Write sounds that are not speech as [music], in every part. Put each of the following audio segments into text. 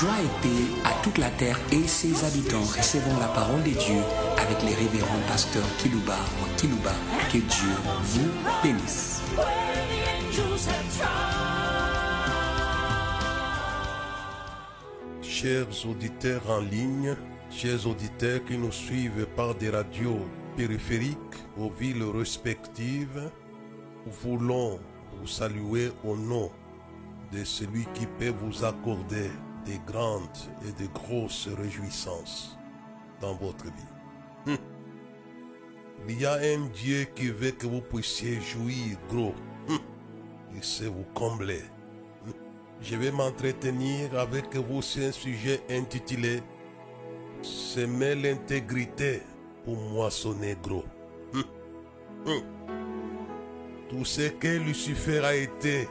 Joie et paix à toute la terre et ses habitants. Recevons la parole de Dieu avec les révérends pasteurs Kilouba ou Kilouba. Que Dieu vous bénisse. Chers auditeurs en ligne, chers auditeurs qui nous suivent par des radios périphériques aux villes respectives, nous voulons vous saluer au nom de celui qui peut vous accorder des grandes et de grosses réjouissances dans votre vie. Hum. Il y a un Dieu qui veut que vous puissiez jouir gros. Hum. Il sait vous combler. Hum. Je vais m'entretenir avec vous sur un sujet intitulé Semer l'intégrité pour moissonner gros. Tout ce que Lucifer a été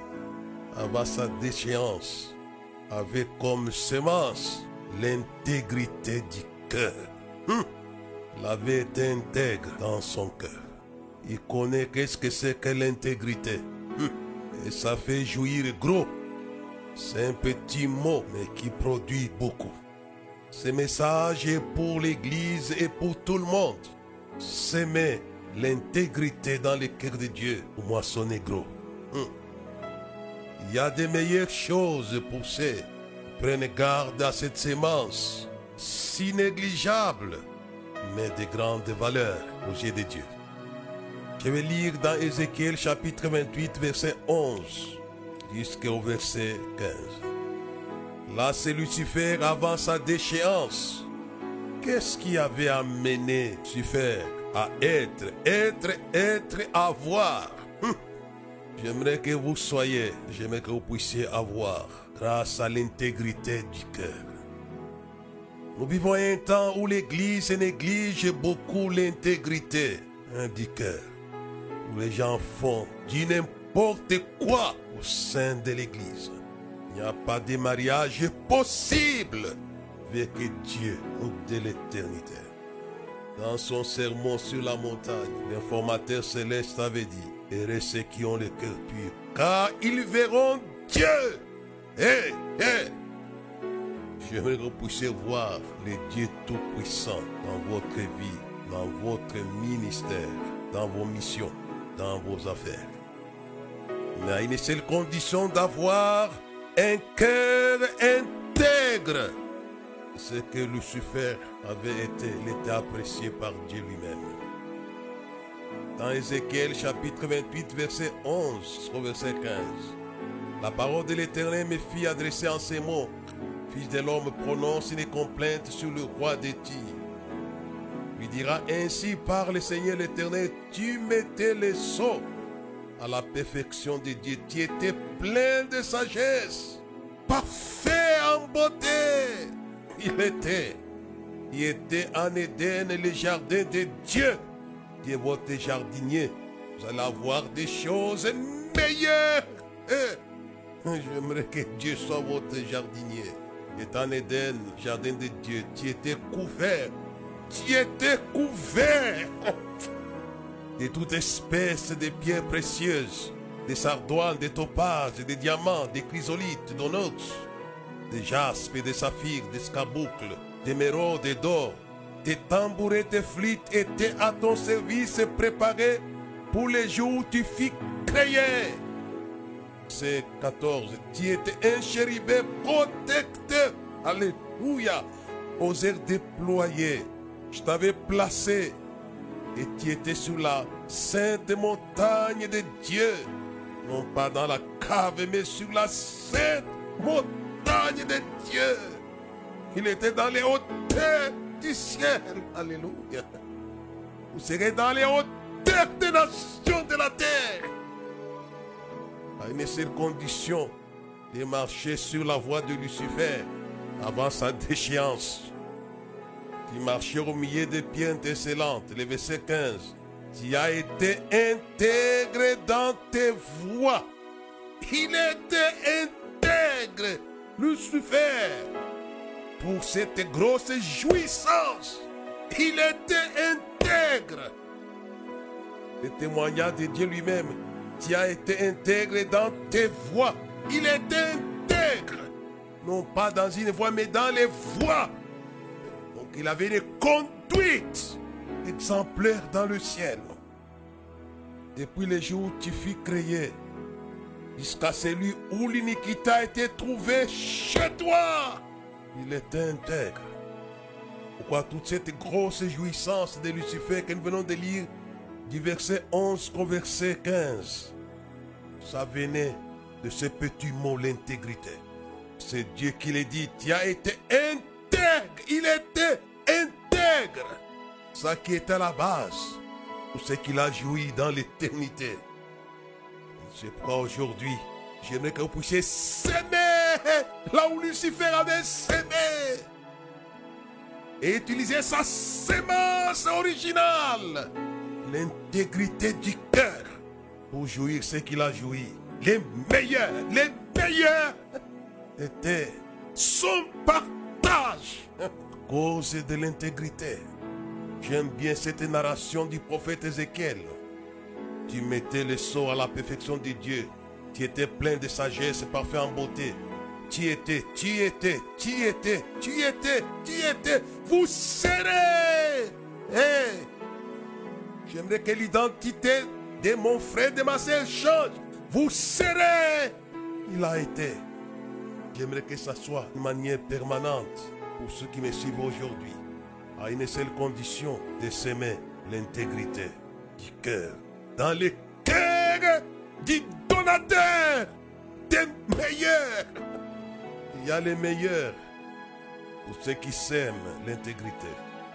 avant sa déchéance avait comme semence l'intégrité du cœur. Hum. Il avait intègre dans son cœur. Il connaît qu'est-ce que c'est que l'intégrité. Hum. Et ça fait jouir gros. C'est un petit mot, mais qui produit beaucoup. Ce message est pour l'Église et pour tout le monde. S'aimer l'intégrité dans le cœur de Dieu pour moissonner gros. Hum. Il y a de meilleures choses pour ceux Prenez garde à cette sémence, si négligeable, mais de grande valeur aux yeux de Dieu. Je vais lire dans Ézéchiel chapitre 28, verset 11 jusqu'au verset 15. Là, c'est Lucifer avant sa déchéance. Qu'est-ce qui avait amené Lucifer à être, être, être, avoir. J'aimerais que vous soyez, j'aimerais que vous puissiez avoir grâce à l'intégrité du cœur. Nous vivons un temps où l'Église néglige beaucoup l'intégrité hein, du cœur, où les gens font du n'importe quoi au sein de l'Église. Il n'y a pas de mariage possible avec Dieu de l'éternité. Dans son sermon sur la montagne, l'informateur céleste avait dit, Heureux ceux qui ont le cœur pur, car ils verront Dieu. Hé, hé J'aimerais que vous puissiez voir le Dieu Tout-Puissant dans votre vie, dans votre ministère, dans vos missions, dans vos affaires. Mais à une seule condition d'avoir un cœur intègre. Ce que Lucifer avait été, il était apprécié par Dieu lui-même. Dans Ézéchiel chapitre 28, verset 11 au verset 15. La parole de l'Éternel me fit adresser en ces mots. Fils de l'homme, prononce une complainte sur le roi des Tyr. Lui dira ainsi par le Seigneur l'Éternel, tu mettais les sceaux à la perfection de Dieu. Tu étais plein de sagesse, parfait en beauté. Il était. Il était en Éden, le jardin de Dieu. Est votre jardinier. Vous allez avoir des choses meilleures. J'aimerais que Dieu soit votre jardinier. Et en Éden, jardin de Dieu, tu étais couvert. Tu étais couvert de toute espèce de pierres précieuses, des sardoines, des topazes, des diamants, des chrysolites, d'onyx, des jaspes, des saphirs, des scaboucles, des d'or. Tes tambourets, tes flûtes étaient à ton service préparés pour les jours où tu fus créé. C'est 14. Tu étais un chérubin protecteur. Alléluia. Aux airs déployés. Je t'avais placé. Et tu étais sur la sainte montagne de Dieu. Non pas dans la cave, mais sur la sainte montagne de Dieu. Il était dans les hauteurs ciel. Alléluia. Vous serez dans les hauteurs des nations de la terre à une seule condition de marcher sur la voie de Lucifer avant sa déchéance. Tu marchais au milieu des pierres excellentes, le verset 15. Tu as été intégré dans tes voies. Il était intègre, Lucifer, pour cette grosse jouissance. Il était intègre. Le témoignage de Dieu lui-même tu as été intégré dans tes voies. Il est intègre. non pas dans une voie, mais dans les voies. Donc il avait une conduite exemplaire dans le ciel. Depuis les jours où tu fus créé, jusqu'à celui où l'iniquité a été trouvée chez toi, il était intègre. Pourquoi toute cette grosse jouissance de Lucifer que nous venons de lire du verset 11 au verset 15, ça venait de ce petit mot, l'intégrité. C'est Dieu qui l'a dit, tu as été intègre, il était intègre. Ça qui est à la base, pour ce qu'il a joui dans l'éternité. C'est pourquoi aujourd'hui, j'aimerais que vous puissiez s'aimer [laughs] là où Lucifer avait s'aimé. Et utiliser sa sémence originale, l'intégrité du cœur, pour jouir ce qu'il a joui. Les meilleurs, les meilleurs étaient son partage, cause de l'intégrité. J'aime bien cette narration du prophète Ézéchiel. Tu mettais le sceau à la perfection de Dieu. Tu étais plein de sagesse, parfait en beauté. Tu étais, tu étais, tu étais, tu étais, tu étais. Vous serez. J'aimerais que l'identité de mon frère, de ma sœur change. Vous serez. Il a été. J'aimerais que ça soit de manière permanente pour ceux qui me suivent aujourd'hui à une seule condition de s'aimer l'intégrité du cœur. Dans le cœur du donateur des meilleurs. Il y a les meilleurs pour ceux qui s'aiment l'intégrité.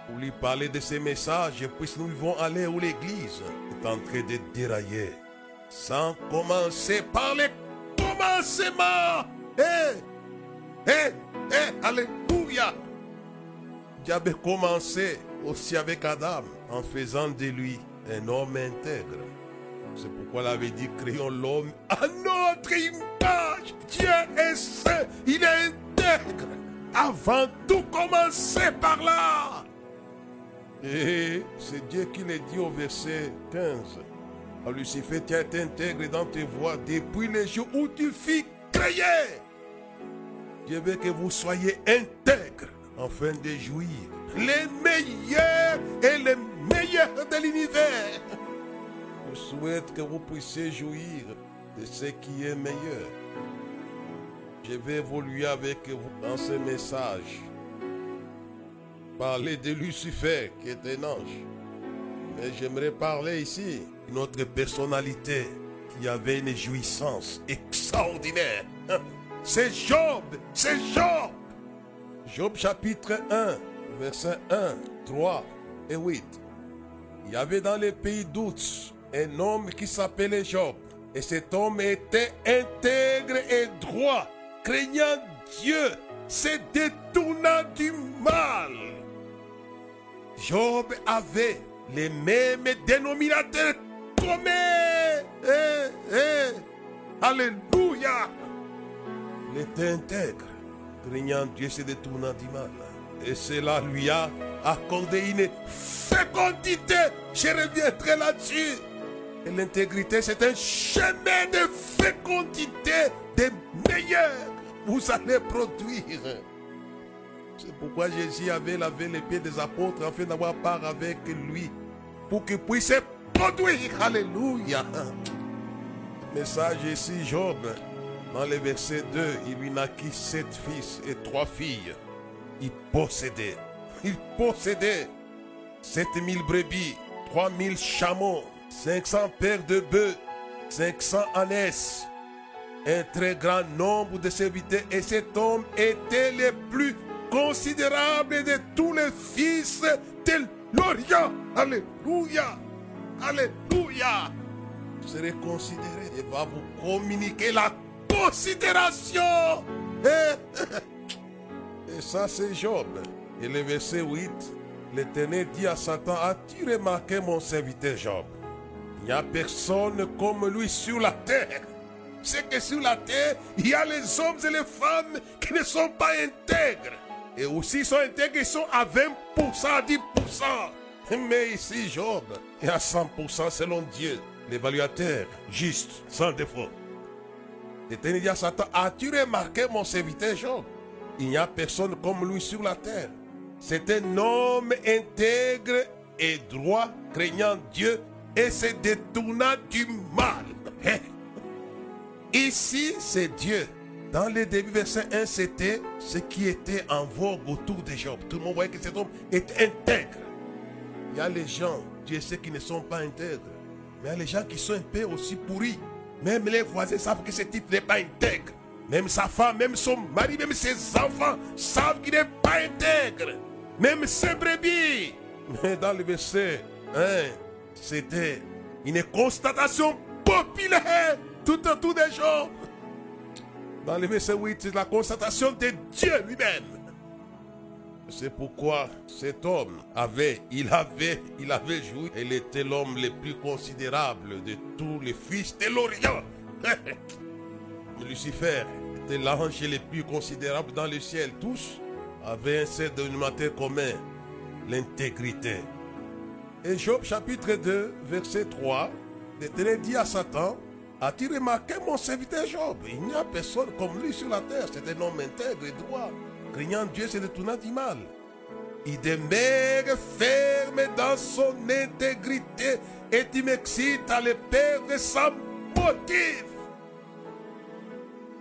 Pour lui parler de ces messages, puisque nous vivons aller où l'église est en train de dérailler. Sans commencer par les commencements. Hé, hé, hé, alléluia. Dieu avait commencé aussi avec Adam en faisant de lui un homme intègre. C'est pourquoi il avait dit créons l'homme à notre image. Dieu est saint, il est intègre. Avant tout, commencer par là. Et c'est Dieu qui l'a dit au verset 15. À Lucifer, tu es intègre dans tes voies depuis les jours où tu fus créé. Dieu veut que vous soyez intègre afin de jouir les meilleurs et les meilleurs de l'univers. Souhaite que vous puissiez jouir de ce qui est meilleur. Je vais évoluer avec vous dans ce message. Parler de Lucifer qui est un ange. Mais j'aimerais parler ici d'une autre personnalité qui avait une jouissance extraordinaire. [laughs] C'est Job, c'est Job. Job chapitre 1, versets 1, 3 et 8. Il y avait dans le pays d'Outz un homme qui s'appelait Job. Et cet homme était intègre et droit, craignant Dieu, se détournant du mal. Job avait les mêmes dénominateurs communs. Eh, eh, alléluia. Il était intègre, craignant Dieu, se détournant du mal. Et cela lui a accordé une fécondité. Je reviendrai là-dessus. Et l'intégrité, c'est un chemin de fécondité des meilleurs. Vous allez produire. C'est pourquoi Jésus avait lavé les pieds des apôtres afin d'avoir part avec lui. Pour qu'ils puissent produire. Alléluia. Message ici, Job. Dans le verset 2, il lui naquit sept fils et trois filles. Il possédait, il possédait 7000 brebis, 3000 chameaux, 500 paires de bœufs, 500 ânesses, un très grand nombre de serviteurs. Et cet homme était le plus considérable de tous les fils de l'Orient. Alléluia. Alléluia. Vous serez considéré et va vous communiquer la considération. Et ça, c'est Job. Et le verset 8, l'Éternel dit à Satan, as-tu remarqué mon serviteur Job? Il n'y a personne comme lui sur la terre. C'est que sur la terre, il y a les hommes et les femmes qui ne sont pas intègres. Et aussi, ils sont intègres, ils sont à 20%, à 10%. Mais ici, Job est à 100% selon Dieu, l'évaluateur, juste, sans défaut. L'Éternel dit à Satan, as-tu remarqué mon serviteur Job? Il n'y a personne comme lui sur la terre. C'est un homme intègre et droit, craignant Dieu et se détournant du mal. Hein? Ici, c'est Dieu. Dans les début verset 1, c'était ce qui était en vogue autour de Job. Tout le monde voyait que cet homme est intègre. Il y a les gens, Dieu sait, qui ne sont pas intègres. Mais il y a les gens qui sont un peu aussi pourris. Même les voisins savent que ce type n'est pas intègre. Même sa femme, même son mari, même ses enfants savent qu'il n'est pas intègre. Même ses brebis. Mais dans le verset 1, c'était une constatation populaire tout autour des gens. Dans le verset 8, c'est la constatation de Dieu lui-même. C'est pourquoi cet homme avait, il avait, il avait joui. Il était l'homme le plus considérable de tous les fils de l'Orient. [laughs] Lucifer était l'ange le plus considérable dans le ciel. Tous avaient un seul dénominateur commun, l'intégrité. Et Job chapitre 2, verset 3, l'Éternel dit à Satan, As-tu remarqué mon serviteur Job? Il n'y a personne comme lui sur la terre. C'est un homme intègre et droit. Craignant Dieu, c'est détournant du mal. Il demeure ferme dans son intégrité et il m'excite à le perdre sans motif.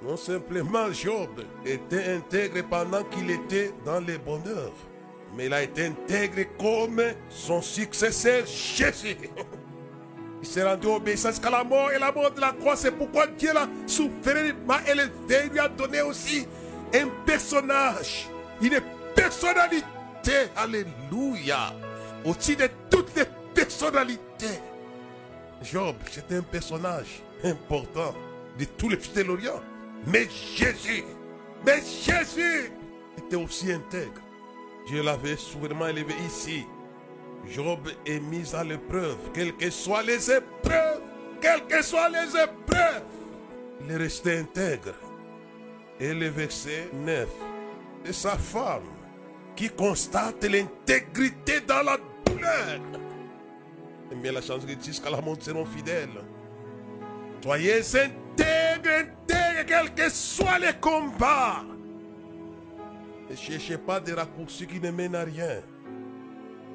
Non simplement Job était intègre pendant qu'il était dans les bonheurs, mais il a été intègre comme son successeur Jésus. Il s'est rendu obéissant jusqu'à la mort et la mort de la croix. C'est pourquoi Dieu l'a souffert, m'a élevé, lui a donné aussi un personnage, une personnalité. Alléluia. Au-dessus de toutes les personnalités. Job, c'était un personnage important de tous les fils de l'Orient. Mais Jésus, mais Jésus était aussi intègre. Dieu l'avait souverainement élevé ici. Job est mis à l'épreuve, quelles que soient les épreuves, quelles que soient les épreuves. Il est resté intègre. Et le verset 9, c'est sa femme qui constate l'intégrité dans la douleur. J'aime bien la chanson qui dit jusqu'à la mort seront fidèles. Soyez intègres, intègres, quels que soient les combats. Ne cherchez pas des raccourcis qui ne mènent à rien.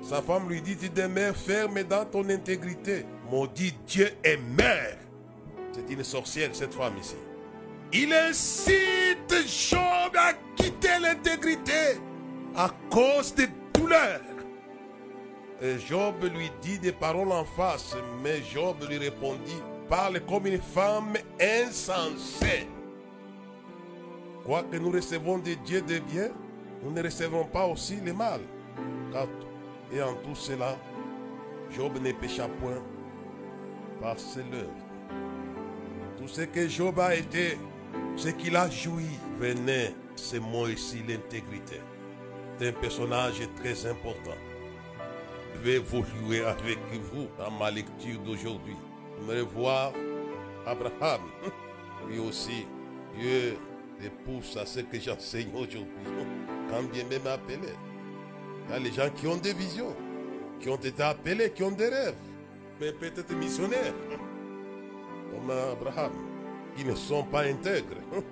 Sa femme lui dit, tu demeures ferme dans ton intégrité. Maudit Dieu est mère. C'est une sorcière, cette femme ici. Il incite Job à quitter l'intégrité à cause des douleurs. Job lui dit des paroles en face, mais Job lui répondit, parle comme une femme insensée. Quoique nous recevons de Dieu des biens, nous ne recevons pas aussi le mal. Et en tout cela, Job ne pécha point par ses lèvres. Tout ce que Job a été, ce qu'il a joui, venait, c'est moi ici l'intégrité. C'est un personnage très important. Je vais évoluer avec vous dans ma lecture d'aujourd'hui. me voir Abraham. [laughs] Lui aussi, Dieu le pousse à ce que j'enseigne aujourd'hui. Bien même appelé. Il y a les gens qui ont des visions, qui ont été appelés, qui ont des rêves, mais peut-être missionnaires, [laughs] comme Abraham, qui ne sont pas intègres. [laughs]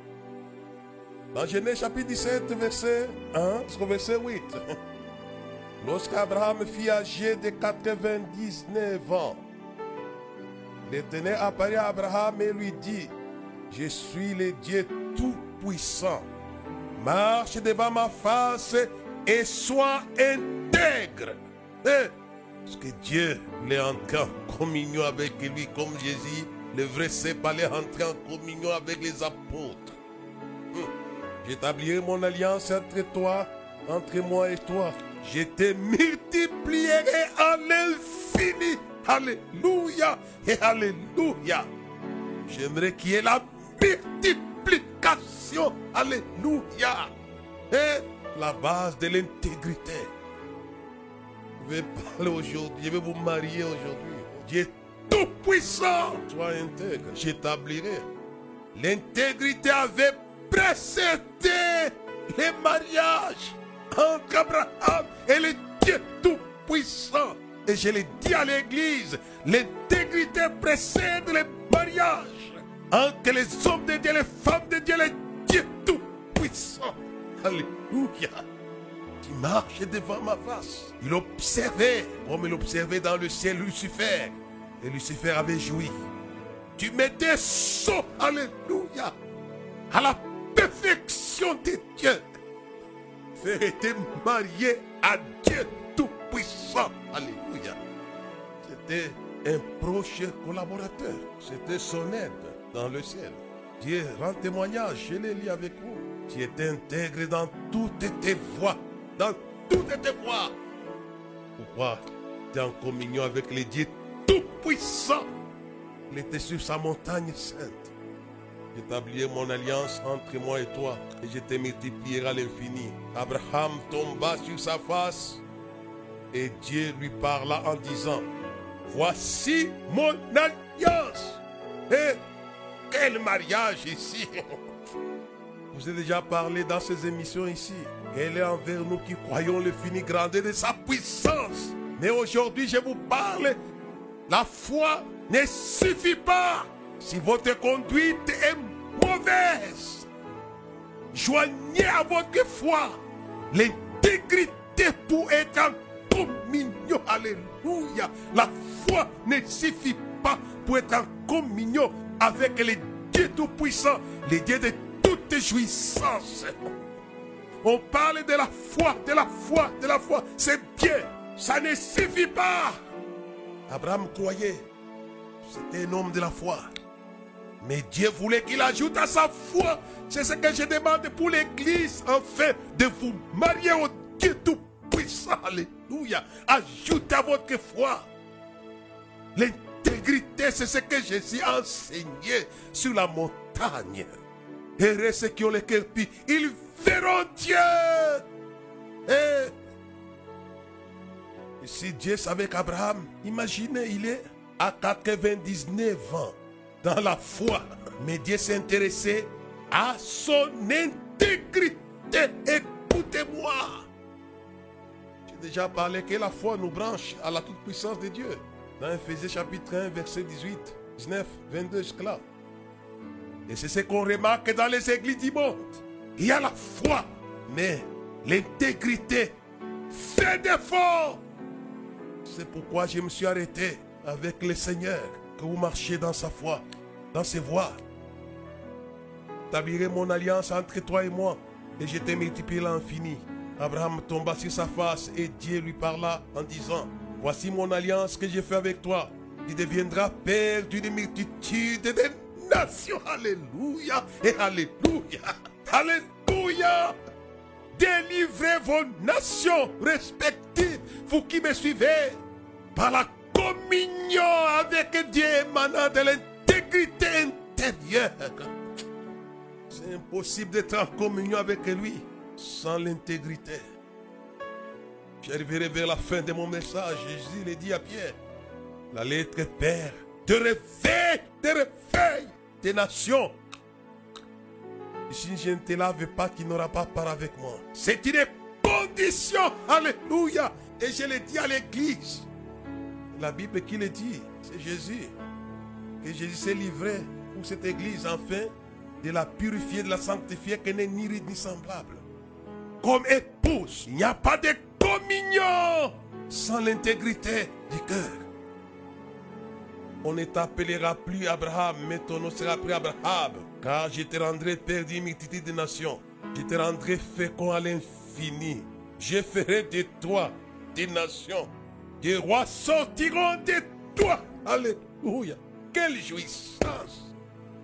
Dans Genèse chapitre 17, verset 1 jusqu'au verset 8. [laughs] Lorsqu'Abraham fit âgé de 99 ans, l'Éternel apparut à Abraham et lui dit, je suis le Dieu Tout-Puissant. Marche devant ma face et sois intègre. Parce que Dieu est entré en communion avec lui comme Jésus, le vrai est entré en communion avec les apôtres. Hum. J'établirai mon alliance entre toi, entre moi et toi. Je te multiplierai à l'infini. Alléluia et Alléluia. J'aimerais qu'il y ait la multiplication. Alléluia. Et la base de l'intégrité. Je vais parler aujourd'hui, je vais vous marier aujourd'hui. Dieu tout puissant, sois intègre, j'établirai. L'intégrité avait précédé les mariages entre Abraham et le Dieu tout puissant. Et je l'ai dit à l'église, l'intégrité précède les mariages entre les hommes de Dieu, les femmes de Dieu, les Dieu tout puissant. Alléluia. Qui marche devant ma face. Il observait, comme il observait dans le ciel Lucifer. Et Lucifer avait joui. Tu m'étais saut, Alléluia, à la perfection de Dieu. Faire était marié à Dieu Tout-Puissant. Alléluia. C'était un proche collaborateur. C'était son aide dans le ciel. Dieu rend témoignage, je l'ai lu avec vous. Tu es intègre dans toutes tes voies. Dans toutes tes voies. Pourquoi tu es en communion avec les dieux tout-puissants? Il était sur sa montagne sainte. J'établis mon alliance entre moi et toi et je te multiplierai à l'infini. Abraham tomba sur sa face et Dieu lui parla en disant, Voici mon alliance. Et quel mariage ici Je vous ai déjà parlé dans ces émissions ici. Quelle est envers nous qui croyons le fini grandeur de sa puissance. Mais aujourd'hui, je vous parle. La foi ne suffit pas si votre conduite est mauvaise. Joignez à votre foi l'intégrité pour être en communion. Alléluia. La foi ne suffit pas pour être en communion avec les dieux tout-puissants, les dieux de toute jouissance. On parle de la foi, de la foi, de la foi. C'est bien. Ça ne suffit pas. Abraham croyait. C'était un homme de la foi. Mais Dieu voulait qu'il ajoute à sa foi. C'est ce que je demande pour l'Église, enfin, de vous marier au Dieu Tout-Puissant. Alléluia. Ajoutez à votre foi. C'est ce que Jésus a enseigné sur la montagne. Et ceux qui ont le cœur pur, ils verront Dieu. Et, et si Dieu savait qu'Abraham, imaginez, il est à 99 ans dans la foi. Mais Dieu s'intéressait à son intégrité. Écoutez-moi. J'ai déjà parlé que la foi nous branche à la toute-puissance de Dieu. Dans Ephésiens chapitre 1, verset 18, 19, 22 jusqu'à là. Et c'est ce qu'on remarque dans les églises du monde. Il y a la foi, mais l'intégrité fait défaut. C'est pourquoi je me suis arrêté avec le Seigneur, que vous marchiez dans sa foi, dans ses voies. J'établirai mon alliance entre toi et moi, et je te multiplierai l'infini. Abraham tomba sur sa face et Dieu lui parla en disant, Voici mon alliance que j'ai fait avec toi. Tu deviendras père d'une multitude de nations. Alléluia et Alléluia. Alléluia. Délivrez vos nations respectives, vous qui me suivez, par la communion avec Dieu émanant de l'intégrité intérieure. C'est impossible d'être en communion avec lui sans l'intégrité. J'arriverai vers la fin de mon message. Jésus l'a dit à Pierre. La lettre Père te réveille, te réveille des nations. Si je ne te lave pas, tu n'auras pas part avec moi. C'est une condition. Alléluia. Et je l'ai dit à l'église. La Bible qui le dit, c'est Jésus. Que Jésus s'est livré pour cette église, enfin, de la purifier, de la sanctifier, qu'elle n'est ni ride ni semblable. Comme épouse, il n'y a pas de sans l'intégrité du cœur. On ne t'appellera plus Abraham, mais ton nom sera plus Abraham, car je te rendrai père d'une multitude de nations. Je te rendrai fécond à l'infini. Je ferai de toi des nations. Des rois sortiront de toi. Alléluia. Quelle jouissance.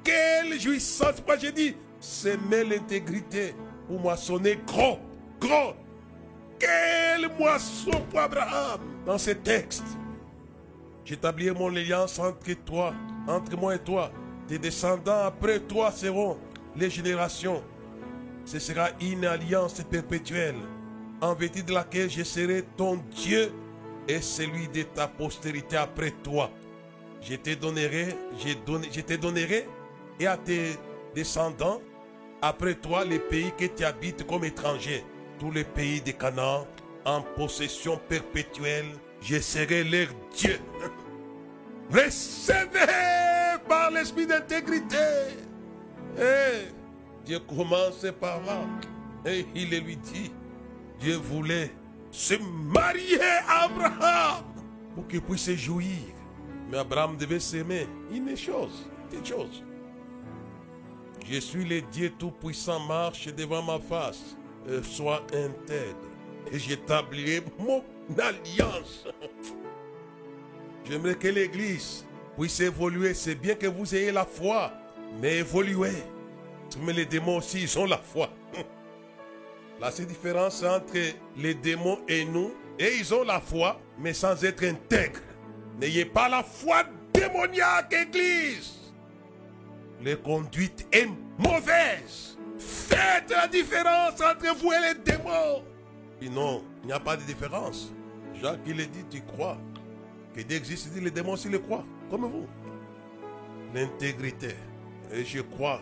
Quelle jouissance. Pourquoi j'ai dit, semer l'intégrité pour moissonner gros, gros. Quel moisson pour Abraham dans ce texte. J'établis mon alliance entre toi, entre moi et toi. Tes descendants après toi seront les générations. Ce sera une alliance perpétuelle, en vertu de laquelle je serai ton Dieu et celui de ta postérité après toi. Je te donnerai, je, te donnerai et à tes descendants après toi les pays que tu habites comme étranger, tous les pays de Canaan en possession perpétuelle. Je serai leur Dieu. [laughs] Recevez par l'esprit d'intégrité. Eh, Dieu commence par là. Et il lui dit, Dieu voulait se marier à Abraham pour qu'il puisse jouir. Mais Abraham devait s'aimer. Une chose, une chose. Je suis le Dieu Tout-Puissant, marche devant ma face. Et sois intègre. Et j'établirai mon alliance. J'aimerais que l'Église puisse évoluer. C'est bien que vous ayez la foi, mais évoluez. Mais les démons aussi, ils ont la foi. [laughs] La seule différence entre les démons et nous, et ils ont la foi, mais sans être intègres. N'ayez pas la foi démoniaque, Église. Les conduite est mauvaise. Faites la différence entre vous et les démons. Sinon, il n'y a pas de différence. Jacques, il est dit, tu crois que Dieu existe, dit les démons aussi le croient, comme vous. L'intégrité. Et je crois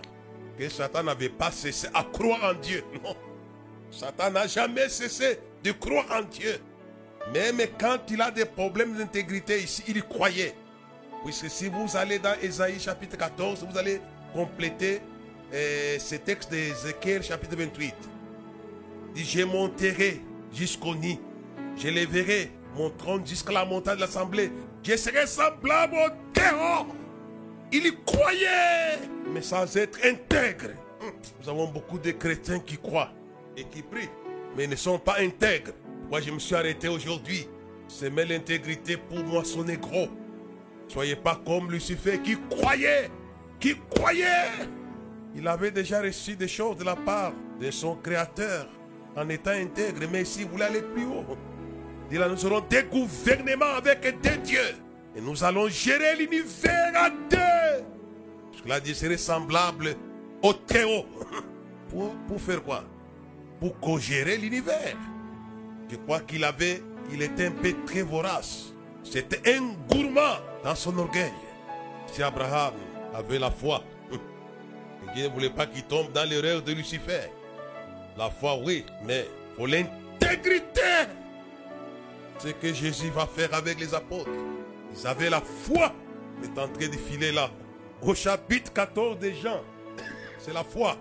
que Satan n'avait pas cessé à croire en Dieu. [laughs] Non. Satan n'a jamais cessé de croire en Dieu. Même quand il a des problèmes d'intégrité ici, il croyait. Puisque si vous allez dans Ésaïe chapitre 14, vous allez compléter euh, ce texte d'Ézéchiel chapitre 28. Il dit, je monterai jusqu'au nid. Je verrai mon trône jusqu'à la montagne de l'assemblée. Je serai semblable au terreau. Il y croyait, mais sans être intègre. Nous avons beaucoup de chrétiens qui croient et qui prient, mais ne sont pas intègres. Moi, je me suis arrêté aujourd'hui. Mais l'intégrité pour moi sonner gros. Soyez pas comme Lucifer qui croyait, qui croyait. Il avait déjà reçu des choses de la part de son créateur en étant intègre, mais ici, il voulait aller plus haut. Il là, nous aurons des gouvernements avec des dieux. Et nous allons gérer l'univers à deux. Parce que là, Dieu serait semblable au haut. [laughs] Pour, pour faire quoi? Pour co-gérer l'univers. Je crois qu'il avait, il était un peu très vorace. C'était un gourmand dans son orgueil. Si Abraham avait la foi, Dieu ne voulait pas qu'il tombe dans l'erreur de Lucifer. La foi, oui, mais pour l'intégrité. Ce que Jésus va faire avec les apôtres. Ils avaient la foi, mais en train de filer là. Au chapitre 14 des Jean, c'est la foi.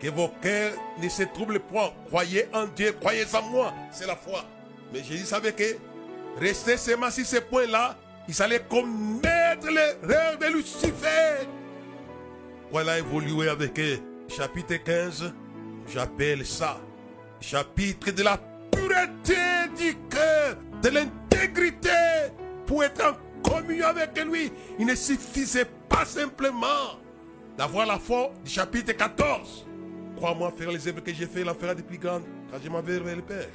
Que vos cœurs ne se troublent point. Croyez en Dieu, croyez en moi. C'est la foi. Mais Jésus savait que rester seulement sur ce point-là, il allait commettre l'erreur de Lucifer. Voilà évolué avec. Chapitre 15, j'appelle ça chapitre de la pureté du cœur, de l'intégrité pour être en communion avec lui. Il ne suffisait pas simplement d'avoir la foi chapitre 14. Crois-moi, faire les œuvres que j'ai fait, la fera des plus grandes quand je m'avais vers le Père.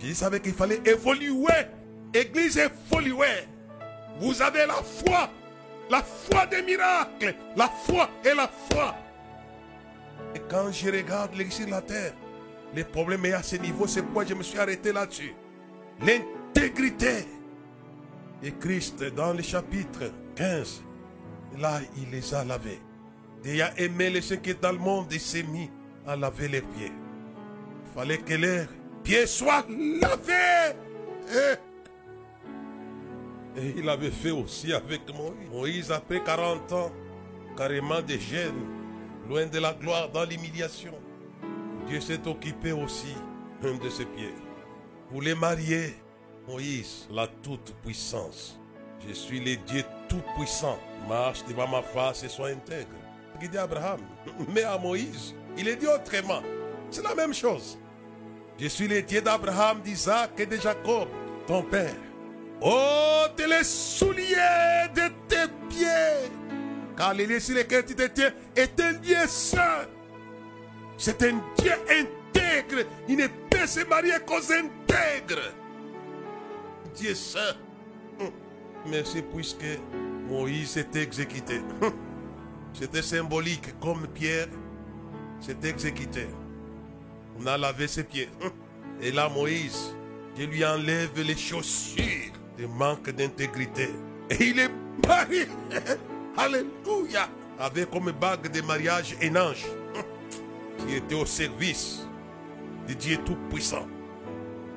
Je savais qu'il fallait évoluer. Église évoluer. Vous avez la foi. La foi des miracles. La foi et la foi. Et quand je regarde l'église de la terre, le problème est à ce niveau. C'est pourquoi je me suis arrêté là-dessus. L'intégrité. Et Christ, dans le chapitre 15, là, il les a lavés. Il a aimé les qui dans le monde et s'est mis à laver les pieds. Il fallait que leurs pieds soient lavés. Et, il avait fait aussi avec Moïse. Moïse, après 40 ans, carrément de gêne, loin de la gloire, dans l'humiliation. Dieu s'est occupé aussi de ses pieds. Pour les marier, Moïse, la toute-puissance. Je suis le Dieu tout-puissant. Marche devant ma face et sois intègre. Dit Abraham, [laughs] mais à Moïse, il est dit autrement. C'est la même chose. Je suis le Dieu d'Abraham, d'Isaac et de Jacob, ton père. Ôte les souliers de tes pieds. Car les lieux sur lesquels tu te tiens est un saint. C'est un Dieu intègre. Il ne peut se marier qu'aux intègres. Dieu saint. Merci puisque Moïse était exécuté. C'était symbolique comme Pierre s'est exécuté. On a lavé ses pieds. Et là, Moïse, je lui enlève les chaussures de manque d'intégrité. Et il est marié. [laughs] Alléluia. Avec comme bague de mariage un ange [laughs] qui était au service du Dieu Tout-Puissant.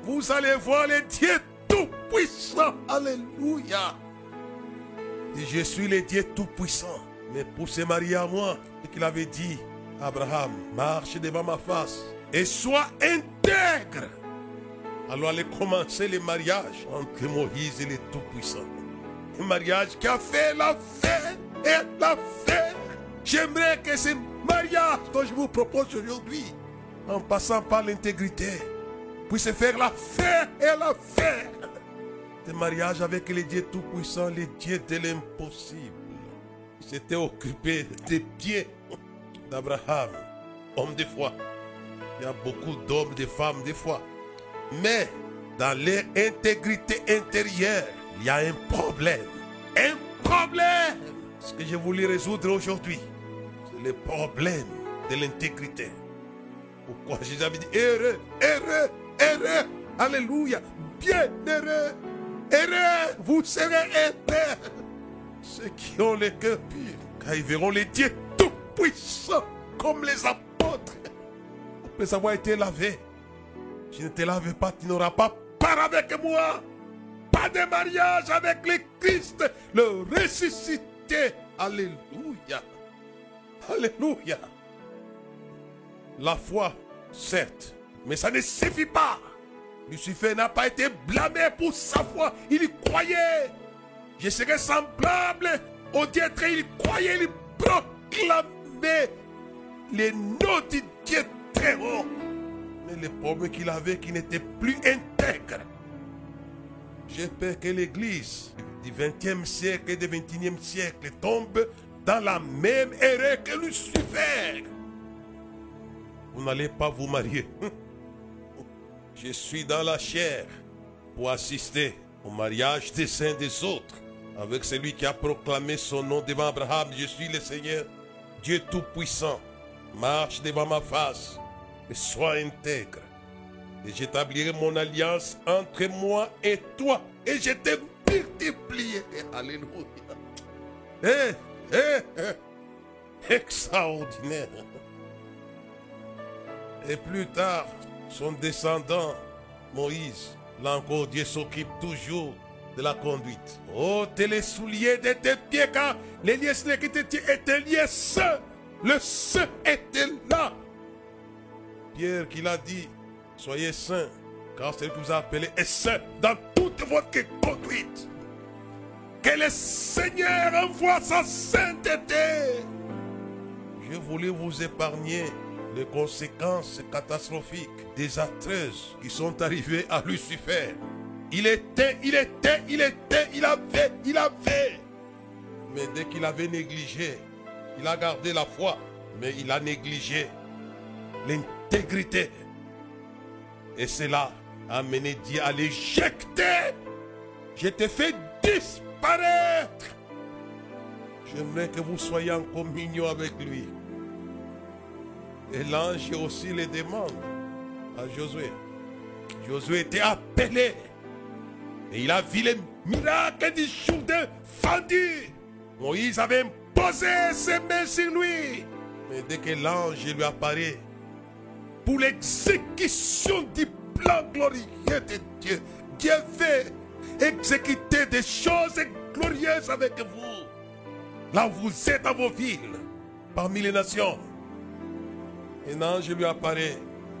Vous allez voir le Dieu Tout-Puissant. Alléluia. Je suis le Dieu Tout-Puissant. Mais pour se marier à moi, qu'il avait dit, Abraham, marche devant ma face et sois intègre. Alors allez commencer le mariage entre Moïse et le Tout-Puissant. Un mariage qui a fait la fête et la fête. J'aimerais que ce mariage dont je vous propose aujourd'hui, en passant par l'intégrité, puisse faire la fête et la fête. Le mariage avec le Dieu Tout-Puissant, le Dieu de l'impossible. Il s'était occupé des pieds d'Abraham, homme de foi. Il y a beaucoup d'hommes, de femmes, de foi. Mais dans leur intégrité intérieure, il y a un problème. Un problème. Ce que je voulais résoudre aujourd'hui, c'est le problème de l'intégrité. Pourquoi Jésus avait dit heureux, heureux, heureux, alléluia, bien heureux, heureux, vous serez heureux. Ceux qui ont le cœur pur, car ils verront les dieux tout-puissants comme les apôtres. Après avoir été lavé, je ne te lave pas, tu n'auras pas part avec moi. Pas de mariage avec le Christ, le ressuscité. Alléluia. Alléluia. La foi, certes, mais ça ne suffit pas. Lucifer n'a pas été blâmé pour sa foi. Il croyait. Je serai semblable au Dieu Il croyait, il proclamait les noms du Dieu très haut. Mais le problème qu'il avait qui n'était plus intègre. J'ai peur que l'église du 20e siècle et du 21e siècle tombe dans la même erreur que Lucifer. Vous n'allez pas vous marier. [laughs] Je suis dans la chair pour assister au mariage des saints des autres avec celui qui a proclamé son nom devant Abraham. Je suis le Seigneur, Dieu Tout-Puissant. Marche devant ma face sois intègre. Et j'établirai mon alliance entre moi et toi. Et je te multiplierai. Alléluia. Eh, eh, eh. Extraordinaire. Et plus tard, son descendant, Moïse, là Dieu s'occupe toujours de la conduite. Oh, t'es les souliers de tes pieds, car les liens qui étaient liés saints. Le saint était là. Pierre qui l'a dit, soyez saints, car celui que vous a appelé est saint dans toute votre conduite. Que le Seigneur envoie sa sainteté. Je voulais vous épargner les conséquences catastrophiques, désastreuses qui sont arrivées à Lucifer. Il était, il était, il était, il avait, il avait. Mais dès qu'il avait négligé, il a gardé la foi, mais il a négligé Et cela a amené Dieu à l'éjecter. Je t'ai fait disparaître. J'aimerais que vous soyez en communion avec lui. Et l'ange aussi les demande à Josué. Josué était appelé. Et il a vu les miracles du Jourdain fendu. Moïse avait imposé ses mains sur lui. Mais dès que l'ange lui apparaît, pour l'exécution du plan glorieux de Dieu, Dieu veut exécuter des choses glorieuses avec vous. Là où vous êtes dans vos villes, parmi les nations. Un ange lui apparaît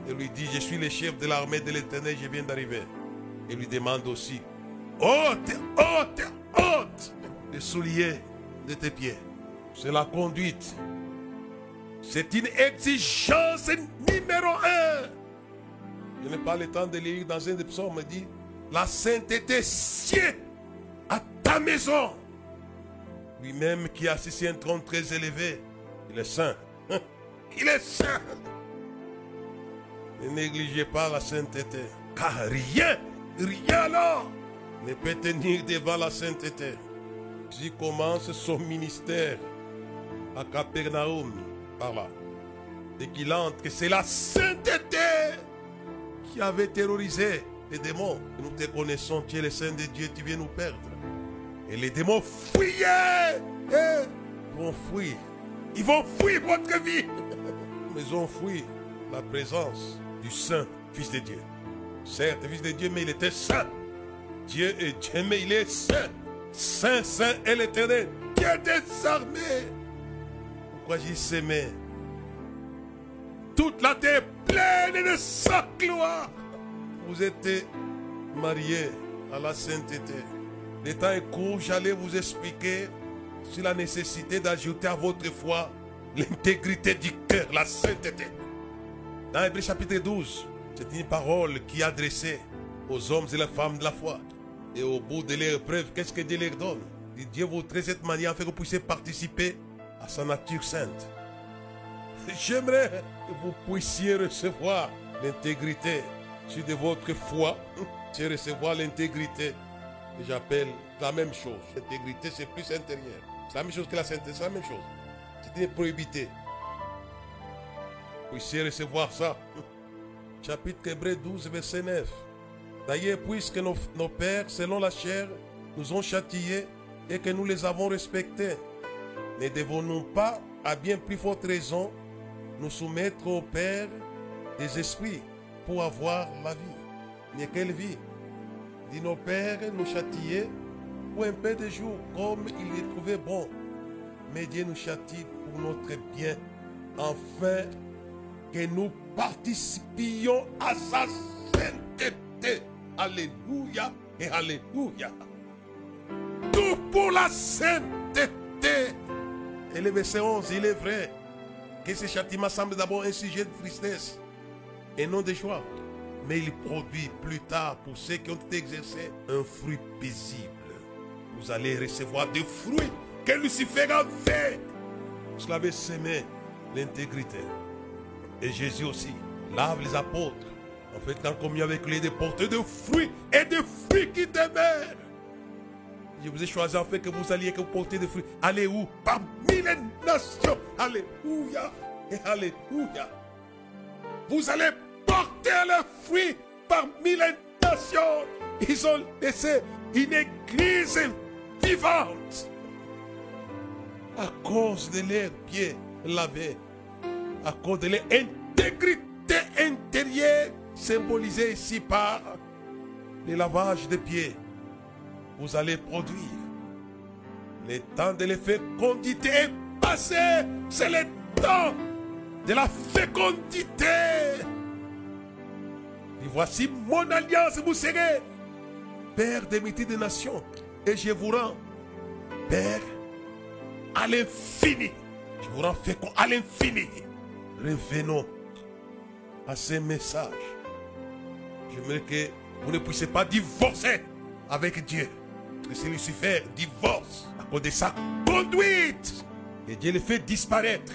et lui dit, je suis le chef de l'armée de l'éternel, je viens d'arriver. Et lui demande aussi, ôte, ôte, ôte les souliers de tes pieds. C'est la conduite. C'est une exigence numéro un. Je n'ai pas le temps de lire dans un des psaumes, me dit, la sainteté sied à ta maison. Lui-même qui a assis un trône très élevé, il est saint. Il est saint. Ne négligez pas la sainteté. Car rien, rien alors ne peut tenir devant la sainteté. J'y commence son ministère à Capernaum, par là. Dès qu'il entre, c'est la sainteté qui avait terrorisé les démons. Nous te connaissons, tu es le Saint de Dieu, tu viens nous perdre. Et les démons fuyaient. Et vont fuir. Ils vont fuir votre vie. [laughs] Mais ils ont fui la présence du Saint Fils de Dieu. Certes, Fils de Dieu, mais il était saint. Dieu est Dieu, mais il est saint. Saint, saint et l'éternel. Dieu des armées. Pourquoi j'y s'aimais Toute la terre pleine de sa gloire. Vous êtes mariés à la sainteté. Le temps est court, j'allais vous expliquer sur la nécessité d'ajouter à votre foi l'intégrité du cœur, la sainteté. Dans Hébreu chapitre 12, c'est une parole qui est adressée aux hommes et les femmes de la foi. Et au bout de l'épreuve, qu'est-ce que Dieu leur donne? Dieu vous traite cette manière afin que vous puissiez participer à sa nature sainte. J'aimerais que vous puissiez recevoir l'intégrité de votre foi, [laughs] c'est recevoir l'intégrité. J'appelle la même chose. L'intégrité, c'est plus intérieur. C'est la même chose que la sainteté, c'est la même chose. C'est une prohibité. Vous puissiez recevoir ça. [laughs] Chapitre Hébreu 12, verset 9. D'ailleurs, puisque nos, nos pères, selon la chair, nous ont châtiés et que nous les avons respectés, ne devons-nous pas, à bien plus forte raison, nous soumettre au Père des esprits pour avoir la vie Mais quelle vie? Dit nos pères nous châtier pour un peu de jours comme il les trouvait bon. Mais Dieu nous châtie pour notre bien, afin que nous participions à sa sainteté. Alléluia et Alléluia. Tout pour la sainteté. Et le verset 11, il est vrai que ce châtiment semble d'abord un sujet de tristesse et non de joie. Mais il produit plus tard pour ceux qui ont été exercés un fruit paisible. Vous allez recevoir des fruits que Lucifer avait. Vous l'avez semé l'intégrité. Et Jésus aussi lave les apôtres. En fait, quand communion avec lui, des porteurs de fruits et des fruits qui demeurent. Je vous ai choisi fait que vous alliez, que vous portez des fruits. Allez où Parmi les nations. Alléluia et Alléluia. Vous allez porter le fruit parmi les nations. Ils ont laissé une église vivante à cause de leurs pieds lavés, à cause de leur intégrité intérieure symbolisée ici par le lavage des pieds. Vous allez produire. Le temps de la fécondité est passé. C'est le temps de la fécondité. Et voici mon alliance, vous serez Père des métiers des nations. Et je vous rends Père à l'infini. Je vous rends fécond à l'infini. Revenons à ces messages. J'aimerais que vous ne puissiez pas divorcer avec Dieu. C'est Lucifer divorce à cause de sa conduite. Et Dieu le fait disparaître.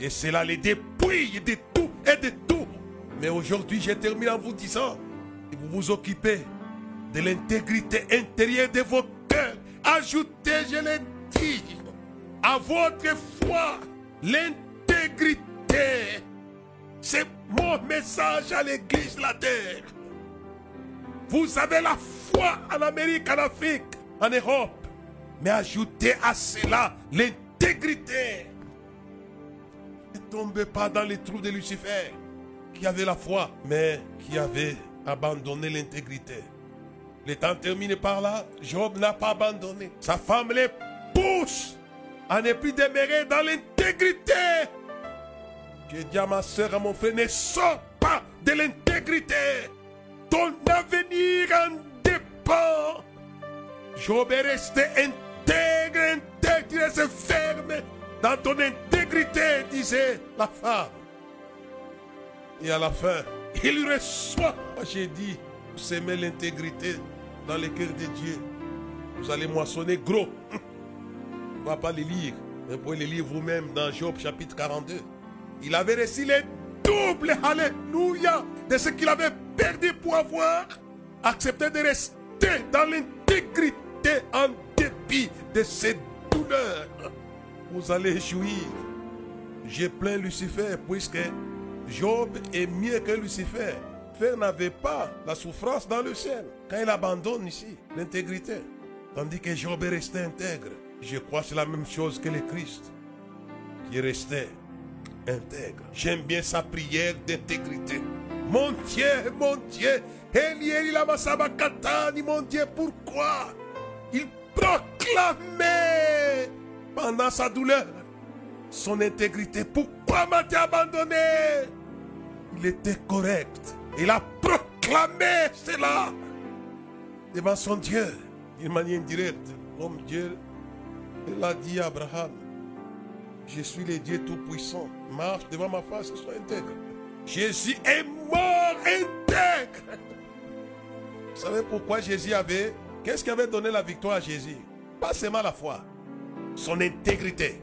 Et cela les dépouille de tout et de tout. Mais aujourd'hui, je termine en vous disant, vous vous occupez de l'intégrité intérieure de vos cœurs. Ajoutez, je l'ai dit, à votre foi l'intégrité. C'est mon message à l'église de la terre. Vous avez la foi en Amérique, en Afrique, en Europe. Mais ajoutez à cela l'intégrité. Ne tombez pas dans les trous de Lucifer, qui avait la foi, mais qui avait abandonné l'intégrité. Le temps terminé par là, Job n'a pas abandonné. Sa femme les pousse à ne plus demeurer dans l'intégrité. Je dis à ma soeur, à mon frère, ne sors pas de l'intégrité. Ton avenir en dépend. Job est resté intègre, intègre, il est ferme dans ton intégrité, disait la femme. Et à la fin, il reçoit. J'ai dit, vous semez l'intégrité dans le cœur de Dieu. Vous allez moissonner gros. On ne va pas les lire. Mais vous pouvez les lire vous-même dans Job chapitre 42. Il avait reçu le double, alléluia, de ce qu'il avait perdu pour avoir accepté de rester dans l'intégrité en dépit de ses douleurs. Vous allez jouir. J'ai plein Lucifer puisque Job est mieux que Lucifer. Lucifer n'avait pas la souffrance dans le ciel quand il abandonne ici l'intégrité. Tandis que Job est resté intègre. Je crois que c'est la même chose que le Christ qui est intègre. J'aime bien sa prière d'intégrité. Mon Dieu, mon Dieu, mon Dieu, pourquoi il proclamait pendant sa douleur son intégrité? Pourquoi m'as-tu abandonné? Il était correct. Il a proclamé cela devant son Dieu d'une manière indirecte, comme Dieu l'a dit à Abraham. Je suis le Dieu Tout-Puissant. Marche devant ma face et sois intègre. Jésus est mort intègre. Vous savez pourquoi Jésus avait... Qu'est-ce qui avait donné la victoire à Jésus? Pas seulement la foi, son intégrité.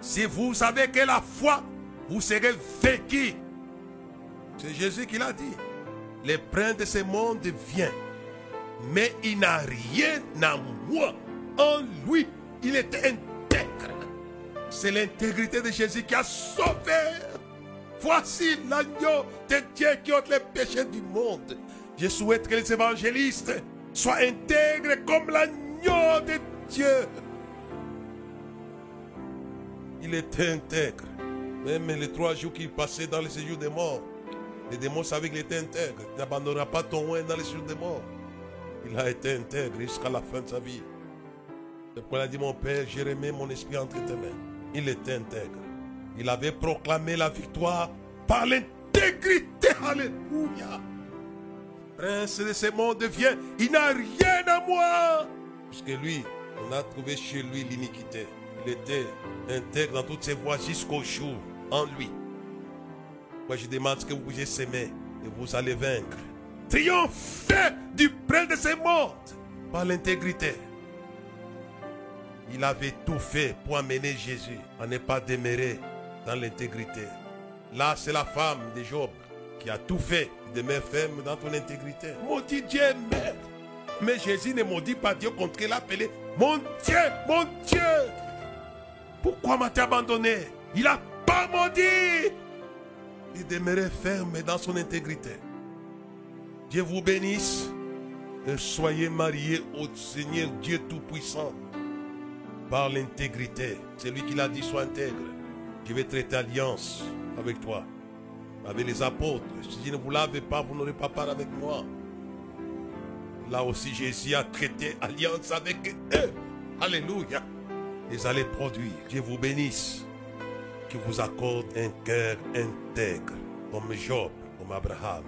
Si vous savez que la foi, vous serez vaincu. C'est Jésus qui l'a dit. Le prince de ce monde vient. Mais il n'a rien à moi. En lui, il était intègre. C'est l'intégrité de Jésus qui a sauvé. Voici l'agneau de Dieu qui ôte les péchés du monde. Je souhaite que les évangélistes soient intègres comme l'agneau de Dieu. Il était intègre. Même les trois jours qu'il passait dans le séjour des morts, les démons savaient qu'il était intègre. Il n'abandonnera pas ton oin dans le séjour des morts. Il a été intègre jusqu'à la fin de sa vie. C'est pourquoi a dit Mon Père, j'ai remis mon esprit entre tes mains. Il était intègre. Il avait proclamé la victoire par l'intégrité. Alléluia. Prince de ce monde vient. Il n'a rien à moi. Puisque lui, on a trouvé chez lui l'iniquité. Il était intègre dans toutes ses voies jusqu'au jour en lui. Moi, je demande ce que vous pouvez s'aimer et vous allez vaincre. Triompher du prince de ce monde par l'intégrité. Il avait tout fait pour amener Jésus à ne pas demeurer dans l'intégrité. Là, c'est la femme de Job qui a tout fait de demeure ferme dans ton intégrité. Maudit Dieu, mais, mais Jésus ne maudit pas Dieu contre il appelé Mon Dieu, mon Dieu. Pourquoi m'a-t-il abandonné? Il n'a pas maudit. Il demeurait ferme dans son intégrité. Dieu vous bénisse et soyez mariés au Seigneur Dieu Tout-Puissant par l'intégrité. C'est lui qui l'a dit, sois intègre. Je vais traiter alliance avec toi, avec les apôtres. Si je ne vous l'avais pas, vous n'aurez pas part avec moi. Là aussi, Jésus a traité alliance avec eux. Alléluia. Ils allaient produire. Dieu vous bénisse. Qui vous accorde un cœur intègre, comme Job, comme Abraham.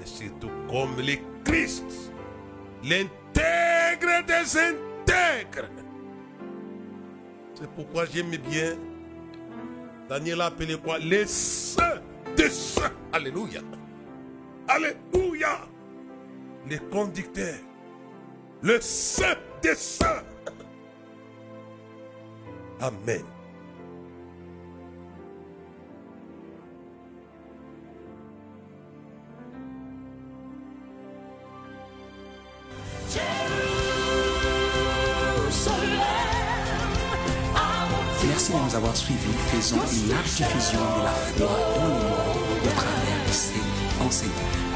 Et surtout comme le Christ. L'intègre des intègres. C'est pourquoi j'aime bien. Daniel a appelé quoi? Les saints des saints. Alléluia. Alléluia. Les conducteurs. Le saint des saints. Amen. Merci de nous avoir suivis. Faisons une large diffusion de la foi dans le monde au travers de ces enseignements.